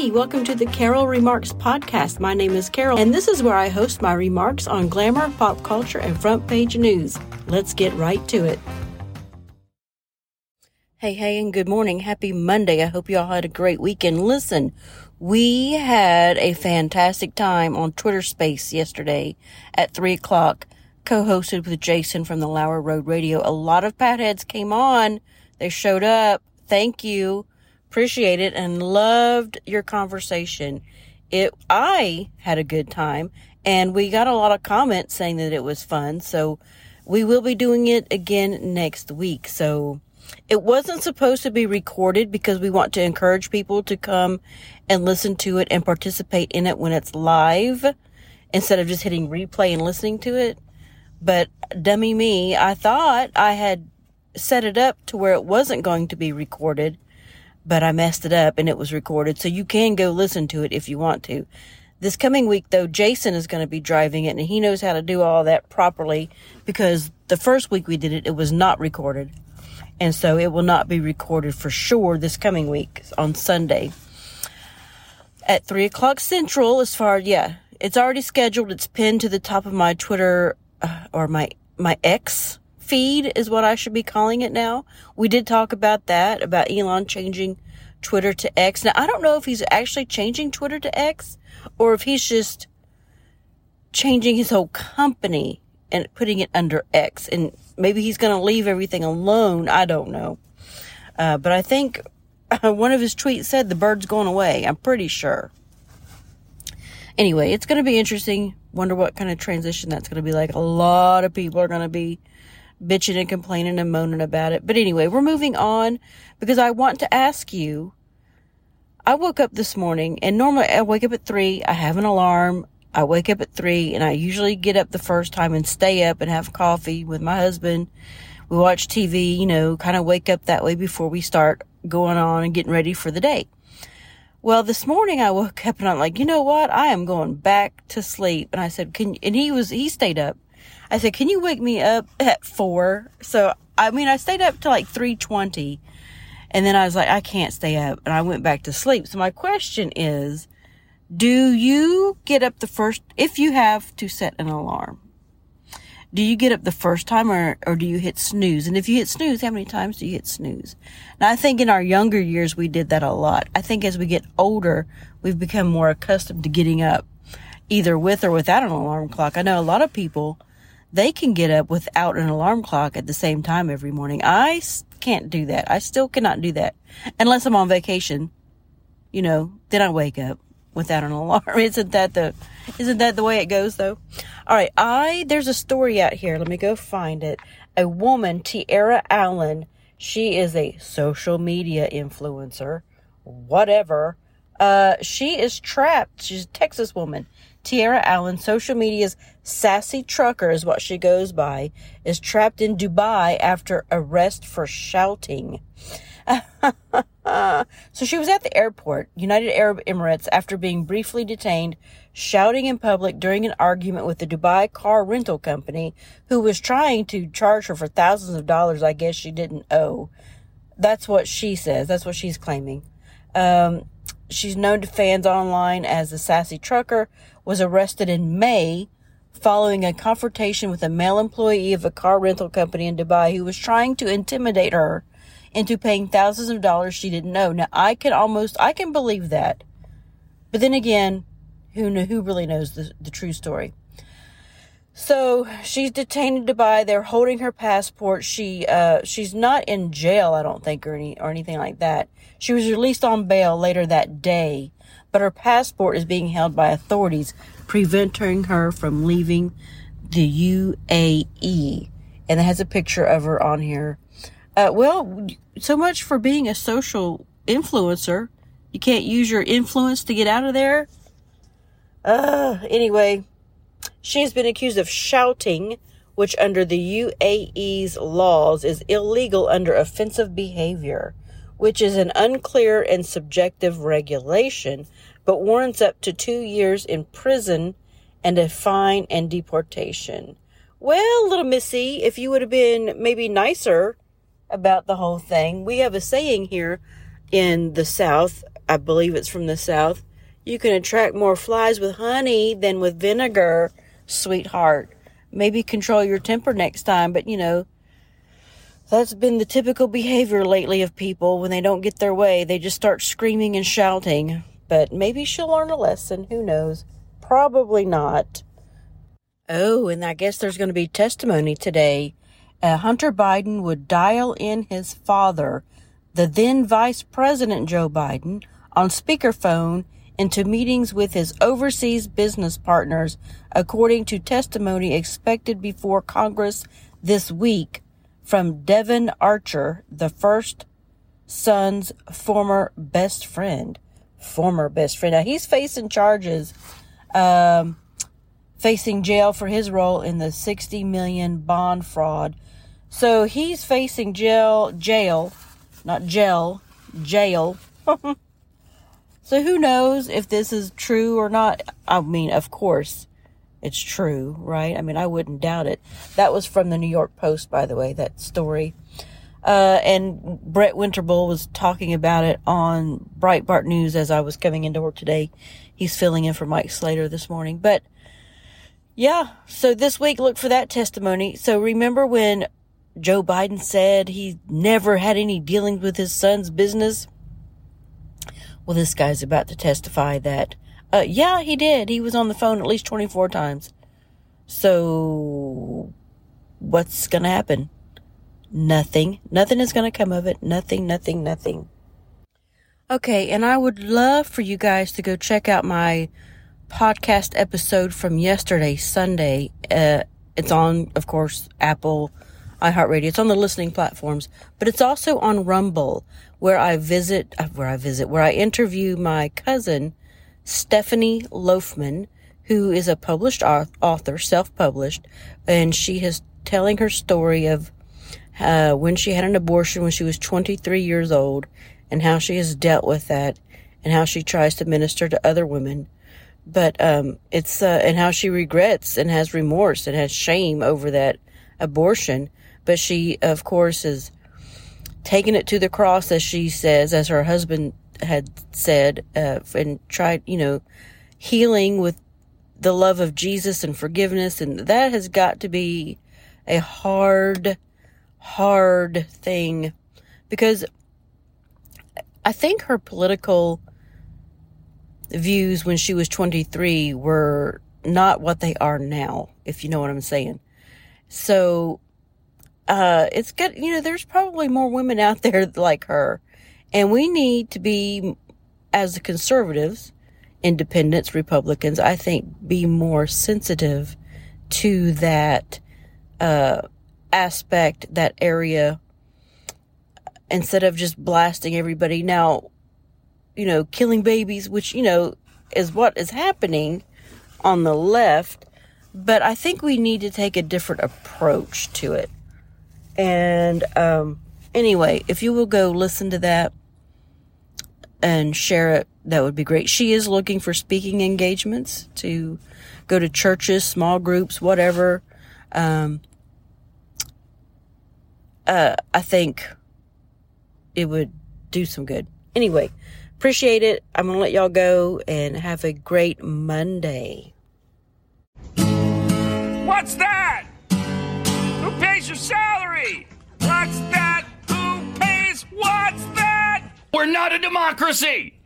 Hey, welcome to the Carol ReMarks Podcast. My name is Carol, and this is where I host my remarks on glamour, pop culture, and front page news. Let's get right to it. Hey, hey, and good morning. Happy Monday. I hope you all had a great weekend. Listen, we had a fantastic time on Twitter Space yesterday at 3 o'clock, co hosted with Jason from the Lower Road Radio. A lot of Patheads came on, they showed up. Thank you. Appreciate it and loved your conversation. It, I had a good time and we got a lot of comments saying that it was fun. So we will be doing it again next week. So it wasn't supposed to be recorded because we want to encourage people to come and listen to it and participate in it when it's live instead of just hitting replay and listening to it. But dummy me, I thought I had set it up to where it wasn't going to be recorded but I messed it up and it was recorded. So you can go listen to it if you want to. This coming week, though, Jason is going to be driving it and he knows how to do all that properly because the first week we did it, it was not recorded. And so it will not be recorded for sure this coming week on Sunday at three o'clock central. As far, yeah, it's already scheduled. It's pinned to the top of my Twitter uh, or my, my X feed is what I should be calling it now. We did talk about that, about Elon changing Twitter to X. Now, I don't know if he's actually changing Twitter to X or if he's just changing his whole company and putting it under X. And maybe he's going to leave everything alone. I don't know. Uh, but I think uh, one of his tweets said the bird's going away. I'm pretty sure. Anyway, it's going to be interesting. Wonder what kind of transition that's going to be like. A lot of people are going to be bitching and complaining and moaning about it. But anyway, we're moving on because I want to ask you. I woke up this morning and normally I wake up at three. I have an alarm. I wake up at three and I usually get up the first time and stay up and have coffee with my husband. We watch TV, you know, kind of wake up that way before we start going on and getting ready for the day. Well, this morning I woke up and I'm like, you know what? I am going back to sleep. And I said, can, you and he was, he stayed up I said, "Can you wake me up at four? So I mean, I stayed up to like three twenty, and then I was like, I can't stay up, and I went back to sleep. So my question is, do you get up the first if you have to set an alarm? Do you get up the first time or, or do you hit snooze? And if you hit snooze, how many times do you hit snooze? Now, I think in our younger years, we did that a lot. I think as we get older, we've become more accustomed to getting up either with or without an alarm clock. I know a lot of people they can get up without an alarm clock at the same time every morning. I can't do that. I still cannot do that unless I'm on vacation. You know, then I wake up without an alarm. Isn't that the isn't that the way it goes though? All right, I there's a story out here. Let me go find it. A woman, Tierra Allen, she is a social media influencer, whatever. Uh, she is trapped. She's a Texas woman. Tierra Allen, social media's sassy trucker is what she goes by, is trapped in Dubai after arrest for shouting. so she was at the airport, United Arab Emirates, after being briefly detained, shouting in public during an argument with the Dubai car rental company, who was trying to charge her for thousands of dollars I guess she didn't owe. That's what she says. That's what she's claiming. Um, she's known to fans online as the sassy trucker, was arrested in May following a confrontation with a male employee of a car rental company in Dubai who was trying to intimidate her into paying thousands of dollars she didn't know. Now, I can almost, I can believe that. But then again, who know, who really knows the, the true story? So she's detained in Dubai. They're holding her passport. She uh, she's not in jail, I don't think, or any or anything like that. She was released on bail later that day, but her passport is being held by authorities, preventing her from leaving the UAE. And it has a picture of her on here. Uh, well, so much for being a social influencer. You can't use your influence to get out of there. Uh, anyway, she has been accused of shouting, which under the UAE's laws is illegal under offensive behavior, which is an unclear and subjective regulation, but warrants up to two years in prison and a fine and deportation. Well, little missy, if you would have been maybe nicer about the whole thing, we have a saying here in the South. I believe it's from the South. You can attract more flies with honey than with vinegar, sweetheart. Maybe control your temper next time, but you know, that's been the typical behavior lately of people when they don't get their way. They just start screaming and shouting. But maybe she'll learn a lesson. Who knows? Probably not. Oh, and I guess there's going to be testimony today. Uh, Hunter Biden would dial in his father, the then Vice President Joe Biden, on speakerphone into meetings with his overseas business partners, according to testimony expected before Congress this week from Devon Archer, the first son's former best friend. Former best friend. Now he's facing charges, um, facing jail for his role in the 60 million bond fraud. So he's facing jail, jail, not jail, jail. so who knows if this is true or not? I mean, of course, it's true, right? I mean, I wouldn't doubt it. That was from the New York Post, by the way, that story. Uh, and Brett Winterble was talking about it on Breitbart News as I was coming into work today. He's filling in for Mike Slater this morning. But yeah, so this week, look for that testimony. So remember when Joe Biden said he never had any dealings with his son's business? Well, this guy's about to testify that uh, yeah, he did. He was on the phone at least 24 times. So, what's going to happen? Nothing. Nothing is going to come of it. Nothing, nothing, nothing. Okay, and I would love for you guys to go check out my podcast episode from yesterday, Sunday. Uh, it's on, of course, Apple, iHeartRadio. It's on the listening platforms, but it's also on Rumble, where I visit, uh, where I visit, where I interview my cousin Stephanie Loafman, who is a published author, self-published, and she is telling her story of uh, when she had an abortion when she was 23 years old and how she has dealt with that and how she tries to minister to other women. But um, it's uh, and how she regrets and has remorse and has shame over that abortion. But she, of course, is taking it to the cross, as she says, as her husband had said uh, and tried, you know, healing with the love of Jesus and forgiveness. And that has got to be a hard, hard thing because I think her political views when she was 23 were not what they are now, if you know what I'm saying. So, uh, it's good. You know, there's probably more women out there like her and we need to be, as the conservatives, independents, Republicans, I think, be more sensitive to that uh, aspect, that area, instead of just blasting everybody. Now, you know, killing babies, which, you know, is what is happening on the left. But I think we need to take a different approach to it. And um, anyway, if you will go listen to that, and share it, that would be great. She is looking for speaking engagements to go to churches, small groups, whatever. Um, uh, I think it would do some good. Anyway, appreciate it. I'm going to let y'all go and have a great Monday. What's that? Who pays your salary? What's that? Who pays? What's that? We're not a democracy!